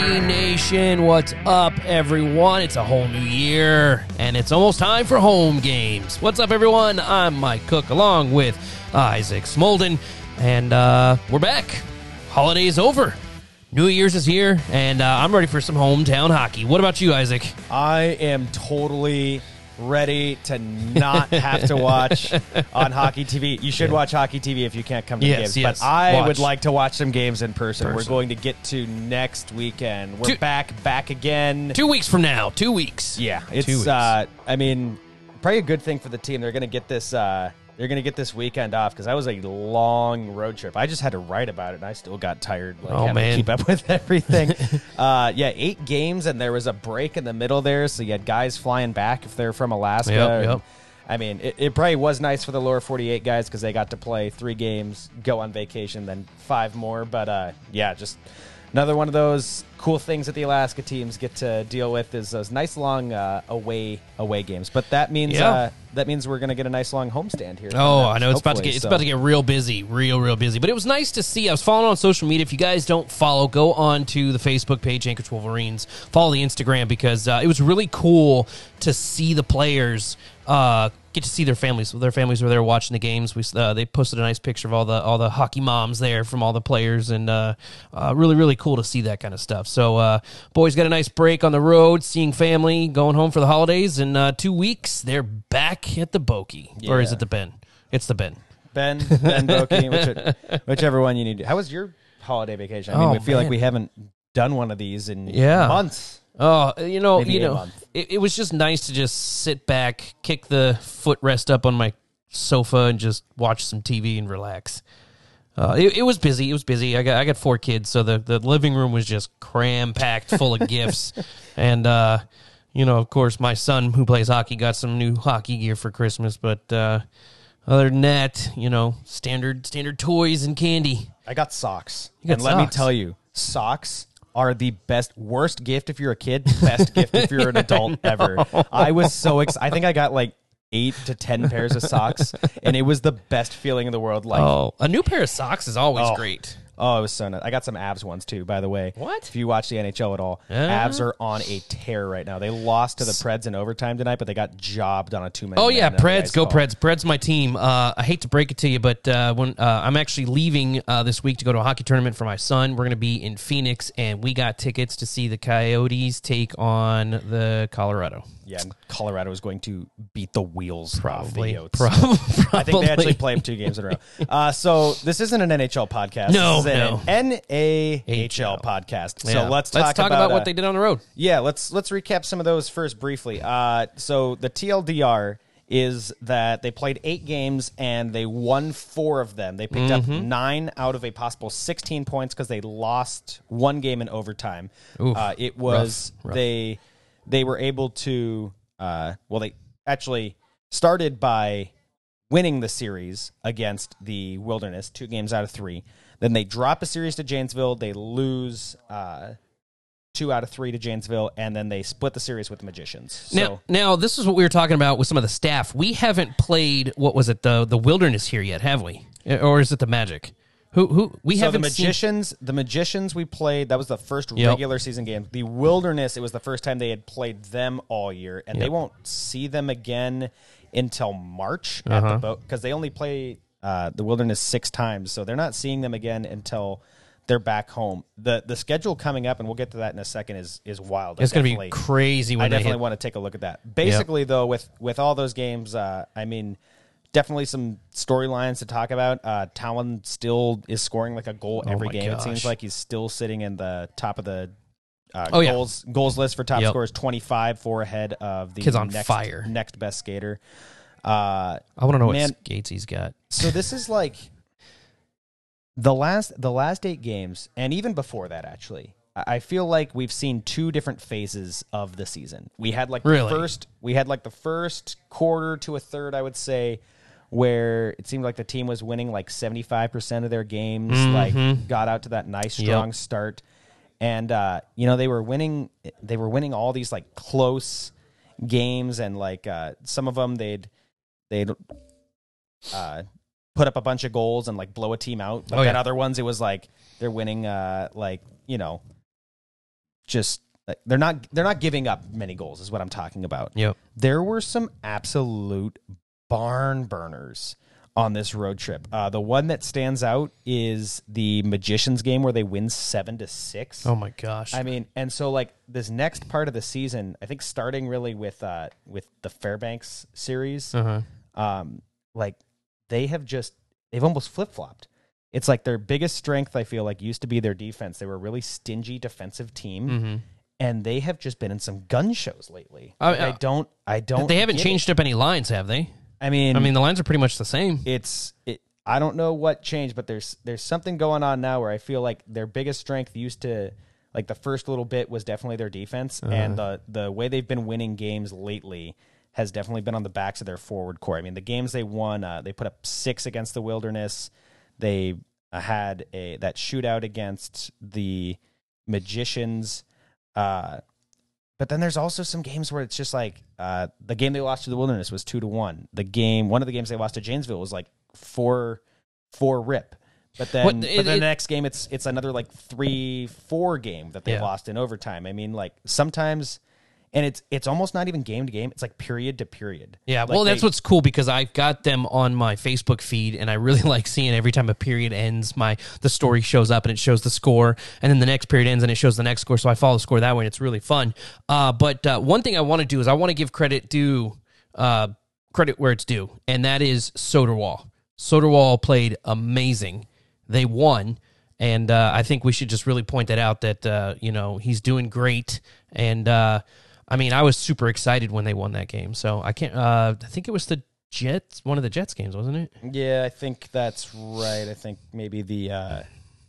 Nation. What's up, everyone? It's a whole new year, and it's almost time for home games. What's up, everyone? I'm Mike Cook, along with Isaac Smolden, and uh, we're back. Holiday's over. New Year's is here, and uh, I'm ready for some hometown hockey. What about you, Isaac? I am totally ready to not have to watch on hockey TV. You should watch hockey TV if you can't come to Yes, games. yes. But I Watch. would like to watch some games in person. We're going to get to next weekend. We're Two- back, back again. Two weeks from now. Two weeks. Yeah, Two weeks. it's. Uh, I mean, probably a good thing for the team. They're going to get this. Uh, they're going to get this weekend off because that was a long road trip. I just had to write about it, and I still got tired. Like, Oh, man. keep up with everything. uh, yeah, eight games, and there was a break in the middle there, so you had guys flying back if they're from Alaska. Yep, and- yep. I mean, it, it probably was nice for the lower 48 guys because they got to play three games, go on vacation, then five more. But uh, yeah, just another one of those cool things that the Alaska teams get to deal with is those nice long uh, away away games. But that means Yeah. uh, that means we're going to get a nice long homestand here. Oh, coming I know it's about to get it's so. about to get real busy, real real busy. But it was nice to see. I was following on social media. If you guys don't follow, go on to the Facebook page Anchorage Wolverines. Follow the Instagram because uh, it was really cool to see the players uh, get to see their families. Their families were there watching the games. We uh, they posted a nice picture of all the all the hockey moms there from all the players, and uh, uh, really really cool to see that kind of stuff. So uh, boys got a nice break on the road, seeing family, going home for the holidays. In uh, two weeks, they're back at the Boeke, or is it the Ben? It's the Ben. Ben Ben which, whichever one you need. How was your holiday vacation? I mean, Oh, we feel man. like we haven't done one of these in Yeah. months. Oh, you know, Maybe you know, it, it was just nice to just sit back, kick the footrest up on my sofa, and just watch some TV and relax. Uh, it, it was busy. It was busy. I got I got four kids, so the, the living room was just cram packed full of gifts, and uh, you know, of course, my son who plays hockey got some new hockey gear for Christmas. But uh, other than that, you know, standard standard toys and candy. I got socks. got and let me tell you, socks are the best worst gift if you're a kid, best gift if you're an adult ever. I was so excited. I think I got like 8 to 10 pairs of socks and it was the best feeling in the world like Oh, a new pair of socks is always Oh. great. Oh, it was so nice. I got some Avs ones too, by the way. What? If you watch the NHL at all, Yeah. Avs are on a tear right now. They lost to the Preds in overtime tonight, but they got jobbed on a two man. Oh yeah, Preds, go Preds. Preds, my team. Uh, I hate to break it to you, but uh, when uh, I'm actually leaving uh, this week to go to a hockey tournament for my son, we're going to be in Phoenix, and we got tickets to see the Coyotes take on the Colorado. Yeah, and Colorado is going to beat the wheels Probably, off the Yotes. probably. I think they actually play them two games in a row. Uh, so this isn't an NHL podcast. No, this is no. An NAHL HL. podcast. Yeah. So let's talk, about, what uh, they did on the road. Yeah, let's let's recap some of those first briefly. Uh, so the TLDR is that they played eight games and they won four of them. They picked Mm-hmm. up nine out of a possible sixteen points because they lost one game in overtime. Oof. Uh, it was Rough, rough. they they were able to uh, well they actually started by winning the series against the Wilderness, two games out of three. Then they drop a series to Janesville. They lose uh, two out of three to Janesville, and then they split the series with the Magicians. So Now, now this is what we were talking about with some of the staff. We haven't played what was it the the Wilderness here yet, have we? Or is it the Magic? Who who we so the haven't seen- magicians, the magicians we played. That was the first Yep. regular season game. The Wilderness, it was the first time they had played them all year, and they won't see them again until March at Uh-huh. the boat because they only play uh, the Wilderness six times, so they're not seeing them again until they're back home. the The schedule coming up, and we'll get to that in a second, is is wild. It's going to be crazy I definitely hit. want to take a look at that. Basically, though, with with all those games, uh, I mean, definitely some storylines to talk about. Uh, Talon still is scoring like a goal every Oh game. It seems like he's still sitting in the top of the uh, Oh, yeah. goals goals list for top Yep. scorers. Twenty five, four ahead of the Kid's on next, fire. next best skater. Uh, I want to know what Man- skates he's got. so this is like the last the last eight games, and even before that, actually. I feel like we've seen two different phases of the season. We had like Really? the first we had like the first quarter to a third, I would say, where it seemed like the team was winning like seventy five percent of their games, like got out to that nice strong start. And uh, you know, they were winning they were winning all these like close games and like uh some of them they'd they'd uh put up a bunch of goals and like blow a team out. But Oh, then yeah. other ones it was like they're winning uh like, you know, just like, they're not they're not giving up many goals is what I'm talking about. Yep. There were some absolute barn burners on this road trip. Uh, the one that stands out is the Magicians game where they win seven to six. Oh my gosh. I mean, and so like this next part of the season, I think starting really with uh with the Fairbanks series, uh-huh. Um, like they have just they've almost flip flopped. It's like their biggest strength, I feel like, used to be their defense. They were a really stingy defensive team, Mm-hmm. and they have just been in some gun shows lately. I- I, uh, don't, I don't. They haven't changed up any lines, have they? I mean, I mean, the lines are pretty much the same. it's it. I don't know what changed, but there's there's something going on now where I feel like their biggest strength used to like the first little bit was definitely their defense, Uh-huh. and the the way they've been winning games lately has definitely been on the backs of their forward core. I mean, the games they won, uh, they put up six against the Wilderness. They uh, had a that shootout against the Magicians. Uh, but then there's also some games where it's just like uh, the game they lost to the Wilderness was two to one. The game, one of the games they lost to Janesville was like four, four rip. But then, What- but then it- the next game, it's it's another like three four game that they Yeah. lost in overtime. I mean, like sometimes, and it's it's almost not even game to game. It's like period to period. Yeah, Like, well, that's they- what's cool because I've got them on my Facebook feed, and I really like seeing every time a period ends, my the story shows up and it shows the score, and then the next period ends and it shows the next score. So I follow the score that way, and it's really fun. Uh, but uh, one thing I want to do is I want to give credit due uh, credit where it's due, and that is Soderwall. Soderwall played amazing. They won. And uh, I think we should just really point that out that uh, you know he's doing great, and uh, I mean I was super excited when they won that game. So I can't. Uh, I think it was the Jets, one of the Jets games, wasn't it? Yeah, I think that's right. I think maybe the uh,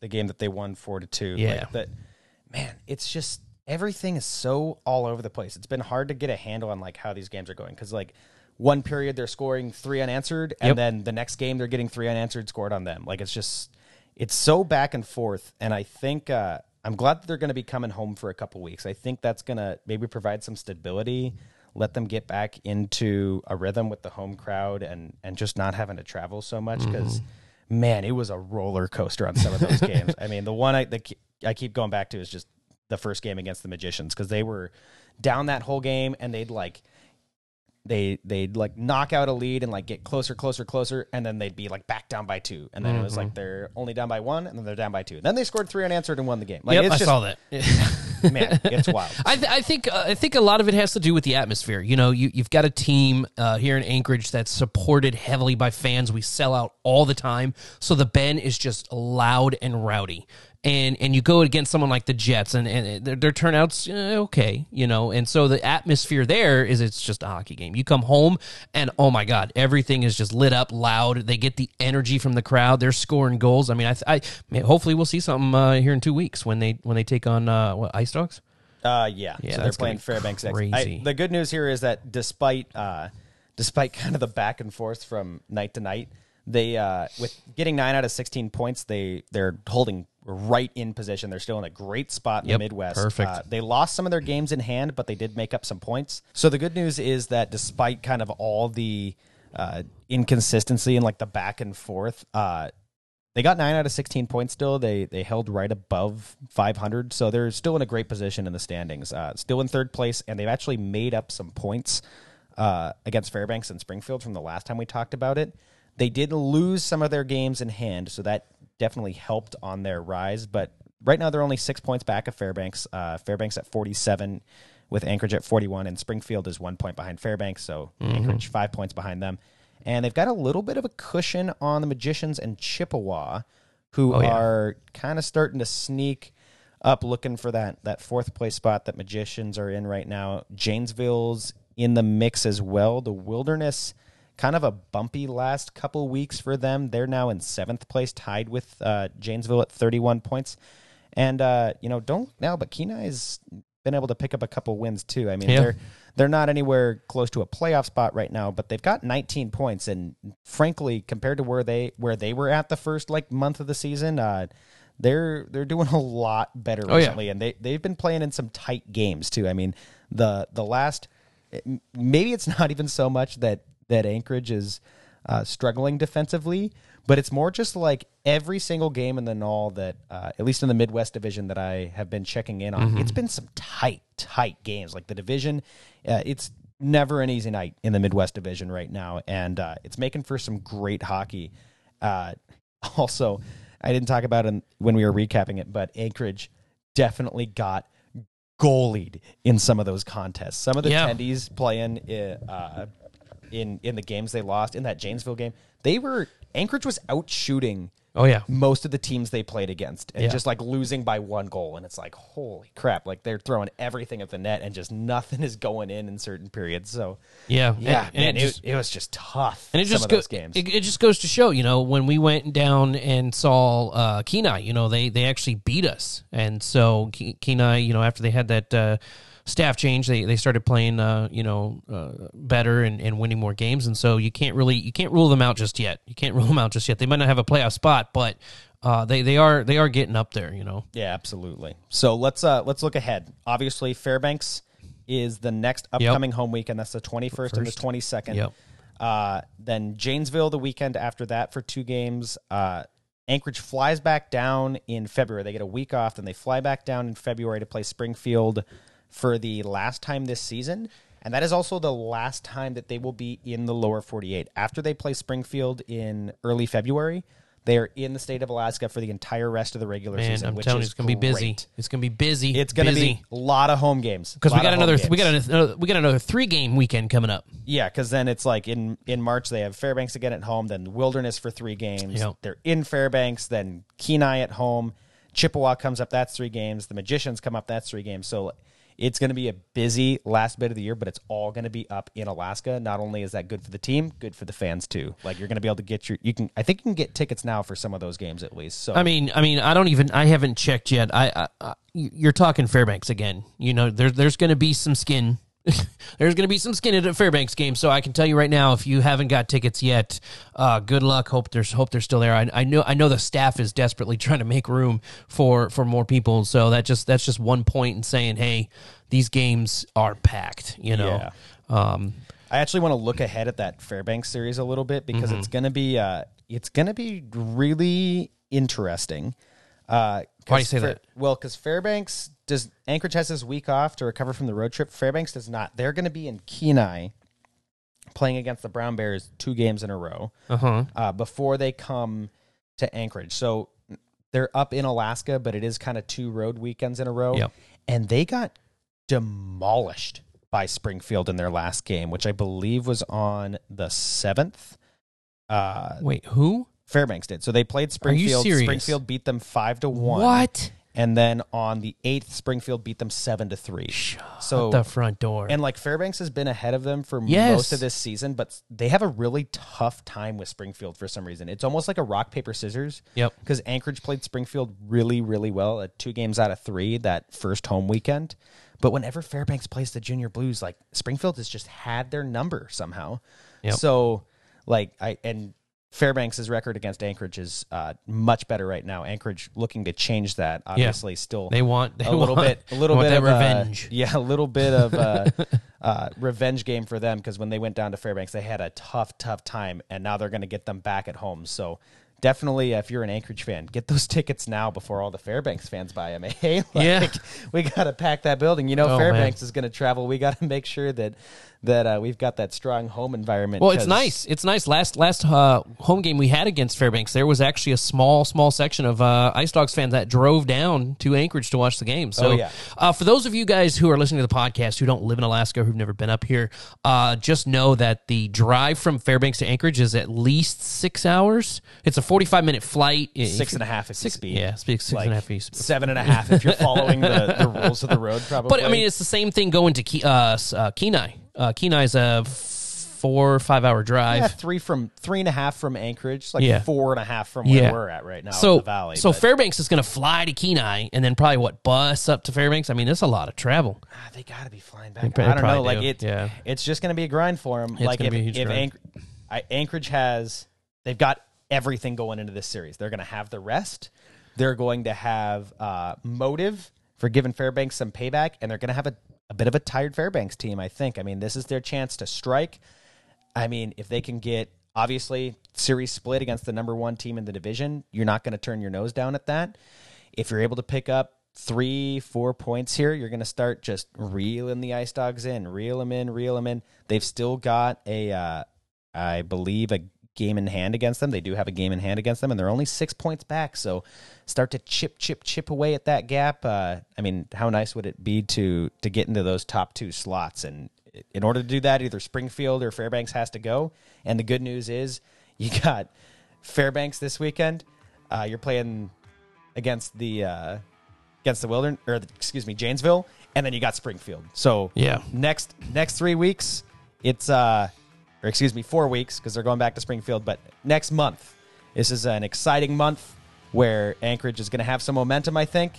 the game that they won four to two. Yeah. like that. Man, it's just everything is so all over the place. It's been hard to get a handle on like how these games are going because like one period they're scoring three unanswered, and Yep. then the next game they're getting three unanswered scored on them. Like it's just it's so back and forth. And I think uh, I'm glad that they're going to be coming home for a couple weeks. I think that's going to maybe provide some stability. Let them get back into a rhythm with the home crowd and and just not having to travel so much mm-hmm. because man, it was a roller coaster on some of those games. I mean, the one I the, I keep going back to is just the first game against the Magicians because they were down that whole game and they'd like they they'd like knock out a lead and like get closer, closer, closer, and then they'd be like back down by two, and then it was Mm-hmm. like they're only down by one, and then they're down by two. Then they scored three unanswered and won the game. Like yep, it's I just, saw that. man, it's wild. I, th- I think uh, I think a lot of it has to do with the atmosphere. You know, you, you've got a team uh, here in Anchorage that's supported heavily by fans. We sell out all the time, so the Ben is just loud and rowdy. And and you go against someone like the Jets, and, and their, their turnouts eh, okay, you know. And so the atmosphere there is it's just a hockey game. You come home, and oh my god, everything is just lit up, loud. They get the energy from the crowd. They're scoring goals. I mean, I, I man, hopefully we'll see something uh, here in two weeks when they when they take on uh, what Ice Dogs. Uh, yeah. Yeah, so they're playing Fairbanks crazy. I, the good news here is that despite uh, despite kind of the back and forth from night to night, they uh, with getting nine out of sixteen points, they they're holding right in position. They're still in a great spot in Yep, the Midwest. perfect. Uh, they lost some of their games in hand, but they did make up some points. So the good news is that despite kind of all the uh, inconsistency and like the back and forth, uh, they got nine out of 16 points still. They they held right above 500, so they're still in a great position in the standings. Uh, still in third place, and they've actually made up some points uh, against Fairbanks and Springfield from the last time we talked about it. They did lose some of their games in hand, so that definitely helped on their rise. But right now, they're only six points back of Fairbanks. Uh, Fairbanks at 47, with Anchorage at 41, and Springfield is one point behind Fairbanks, so Anchorage five points behind them. And they've got a little bit of a cushion on the Magicians and Chippewa, who Oh, yeah. are kind of starting to sneak up, looking for that that fourth place spot that Magicians are in right now. Janesville's in the mix as well. The Wilderness, kind of a bumpy last couple weeks for them. They're now in seventh place, tied with uh, Janesville at 31 points. And uh, you know, don't now, but Kenai's been able to pick up a couple wins too. I mean, Yeah. they're they're not anywhere close to a playoff spot right now, but they've got 19 points, and frankly, compared to where they where they were at the first like month of the season, uh, they're they're doing a lot better Oh, yeah. recently, and they they've been playing in some tight games too. I mean, the the last maybe it's not even so much that that Anchorage is uh, struggling defensively, but it's more just like every single game in the null that, uh, at least in the Midwest division that I have been checking in on, it's been some tight, tight games. Like the division, uh, it's never an easy night in the Midwest division right now, and uh, it's making for some great hockey. Uh, also, I didn't talk about it when we were recapping it, but Anchorage definitely got goalied in some of those contests. Some of the Yeah. attendees playing uh, in in the games they lost in that Janesville game, they were Anchorage was out shooting Oh yeah. most of the teams they played against and Yeah. just like losing by one goal and it's like holy crap like they're throwing everything at the net and just nothing is going in in certain periods so Yeah. yeah And, man, and it, it just, it was just tough and it just of go- those games It, it just goes to show, you know, when we went down and saw uh, Kenai, you know, they they actually beat us, and so Ke- Kenai, you know, after they had that uh, staff change, they they started playing, uh, you know, uh, better and, and winning more games, and so you can't really you can't rule them out just yet. You can't rule them out just yet. They might not have a playoff spot, but uh, they they are they are getting up there, you know. Yeah, absolutely. So let's uh let's look ahead. Obviously, Fairbanks is the next upcoming home weekend. That's the twenty first and the twenty second. Yep. Uh, then Janesville the weekend after that for two games. Uh, Anchorage flies back down in February. They get a week off, then they fly back down in February to play Springfield for the last time this season. And that is also the last time that they will be in the lower 48. After they play Springfield in early February, they are in the state of Alaska for the entire rest of the regular Man, season. I'm which telling you, is it's gonna be busy. It's gonna be busy. It's going to be a lot of home games because we got another we got another we got another three game weekend coming up. yeah. Because then it's like in in March they have Fairbanks again at home, then Wilderness for three games. Yep. They're in Fairbanks, then Kenai at home. Chippewa comes up, that's three games. The Magicians come up, that's three games. So it's going to be a busy last bit of the year, but it's all going to be up in Alaska. Not only is that good for the team, good for the fans too. Like you're going to be able to get your you can I think you can get tickets now for some of those games at least. So I mean, I mean, I don't even. I haven't checked yet. I, I, I you're talking Fairbanks again. You know, there's there's going to be some skin. there's going to be some skin at a Fairbanks game. So I can tell you right now, if you haven't got tickets yet, uh, good luck. Hope there's hope they're still there. I, I know I know the staff is desperately trying to make room for for more people. So that just that's just one point in saying, hey, these games are packed. You know. Um, I actually want to look ahead at that Fairbanks series a little bit because Mm-hmm. it's gonna be uh, it's gonna be really interesting. Uh, Why do you say Fair- that? Well, because Fairbanks does Anchorage has this week off to recover from the road trip. Fairbanks does not. They're going to be in Kenai playing against the Brown Bears two games in a row uh huh. uh, before they come to Anchorage. So they're up in Alaska, but it is kind of two road weekends in a row. Yep. And they got demolished by Springfield in their last game, which I believe was on the seventh. Uh, Wait, who? Fairbanks did. So they played Springfield. Springfield beat them five to one. What? And then on the eighth, Springfield beat them seven to three. So the front door. and like Fairbanks has been ahead of them for Yes. most of this season, but they have a really tough time with Springfield for some reason. It's almost like a rock paper scissors. Yep. Because Anchorage played Springfield really, really well at two games out of three that first home weekend. But whenever Fairbanks plays the Junior Blues, like Springfield has just had their number somehow. Yep. So like I and Fairbanks' record against Anchorage is uh, much better right now. Anchorage looking to change that. Obviously, still They want they a little want- bit, a little bit of uh, revenge. yeah, a little bit of uh, uh, revenge game for them because when they went down to Fairbanks, they had a tough, tough time, and now they're going to get them back at home. So definitely, if you're an Anchorage fan, get those tickets now before all the Fairbanks fans buy them. Hey, like, Yeah. we got to pack that building. You know, Oh, Fairbanks is going to travel. We got to make sure that that uh, we've got that strong home environment. Well, it's nice. It's nice. Last last uh, home game we had against Fairbanks, there was actually a small small section of uh, Ice Dogs fans that drove down to Anchorage to watch the game. So, Oh, yeah. uh, for those of you guys who are listening to the podcast who don't live in Alaska, who've never been up here, uh, just know that the drive from Fairbanks to Anchorage is at least six hours. It's a forty five minute flight. Six and a half if Six, speed. yeah, six, six Like, and a half east. Seven and a half if you're following the, the rules of the road, probably. But I mean, it's the same thing going to Ke- uh, uh, Kenai. Uh, Kenai's a four or five hour drive. Yeah, three from three and a half from Anchorage, It's like Yeah. four and a half from where Yeah. we're at right now so in the valley. so but, Fairbanks is going to fly to Kenai and then probably what bus up to Fairbanks. I mean, that's a lot of travel. ah, they got to be flying back. They I don't know. probably Like do, it, yeah. it's just going to be a grind for them. It's like if, be a huge if. Anch- I, Anchorage has, they've got everything going into this series. They're going to have the rest. They're going to have uh, motive for giving Fairbanks some payback, and they're going to have a, a bit of a tired Fairbanks team. I think. I mean, this is their chance to strike. I mean, if they can get obviously, series split against the number one team in the division. You're not going to turn your nose down at that. If you're able to pick up three, four points here, you're going to start just reeling the Ice Dogs in, reel them in, reel them in. They've still got a, uh, I believe, a game in hand against them. They do have a game in hand against them, and they're only six points back. So start to chip, chip, chip away at that gap. Uh, I mean, how nice would it be to to get into those top two slots? And in order to do that, either Springfield or Fairbanks has to go. And the good news is you got Fairbanks this weekend. Uh, you're playing against the uh, against the Wildern or the, excuse me Janesville, and then you got Springfield. So Yeah. next next three weeks, it's uh, or excuse me, four weeks because they're going back to Springfield. But next month, this is an exciting month where Anchorage is going to have some momentum, I think,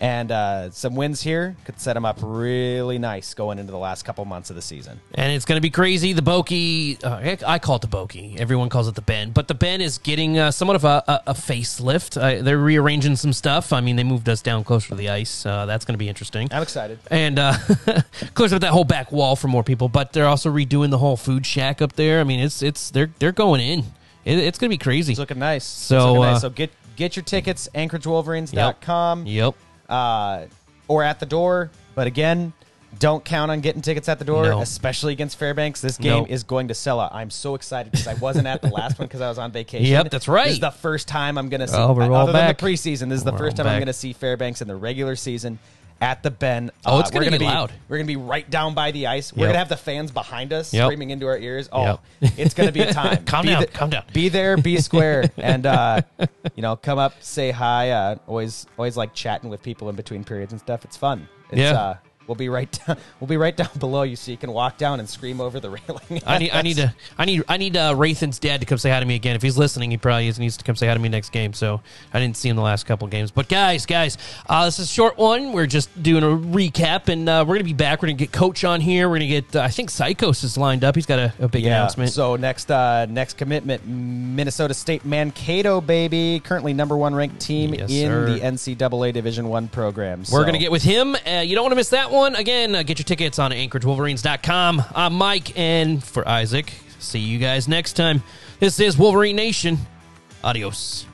and uh, some wins here could set them up really nice going into the last couple months of the season. and it's going to be crazy. The Boeke, uh, I call it the Boeke. Everyone calls it the Ben, but the Ben is getting uh, somewhat of a, a, a facelift. Uh, they're rearranging some stuff. I mean, they moved us down closer to the ice. Uh, that's going to be interesting. I'm excited. And uh, close up that whole back wall for more people, but they're also redoing the whole food shack up there. I mean, it's it's they're they're going in. It, it's going to be crazy. It's looking nice. So, looking nice. so get get your tickets anchorageWolverines.com Yep. Uh, or at the door. But again, don't count on getting tickets at the door, No. especially against Fairbanks. This game No. is going to sell out. I'm so excited because I wasn't at the last one because I was on vacation. Yep, that's right. This is the first time I'm going to see. Oh, we're all other back. than the preseason, this is the We're first all time I'm back. going to see Fairbanks in the regular season at the Ben. Oh, it's Uh, gonna we're be loud. We're going to be right down by the ice. We're Yep. to have the fans behind us Yep. screaming into our ears. Oh, it's going to be a time. Calm Be down, calm down. Be there, be square, and uh, you know, come up, say hi. Uh, always, always like chatting with people in between periods and stuff. It's fun. It's, Yeah. Uh, we'll be right down. We'll be right down below you, so you can walk down and scream over the railing. I need, I need to, I need, I need uh, Rathan's dad to come say hi to me again. If he's listening, he probably is, needs to come say hi to me next game. So I didn't see him the last couple games. But guys, guys, uh, this is a short one. We're just doing a recap, and uh, we're gonna be back. We're gonna get Coach on here. We're gonna get, uh, I think Psychos is lined up. He's got a, a big announcement. So next, uh, next commitment, Minnesota State Mankato, baby, currently number one ranked team Yes, in sir. the NCAA Division One program. We're going to get with him. Uh, you don't want to miss that Again, uh, get your tickets on AnchorageWolverines.com. I'm Mike, and for Isaac, see you guys next time. This is Wolverine Nation. Adios.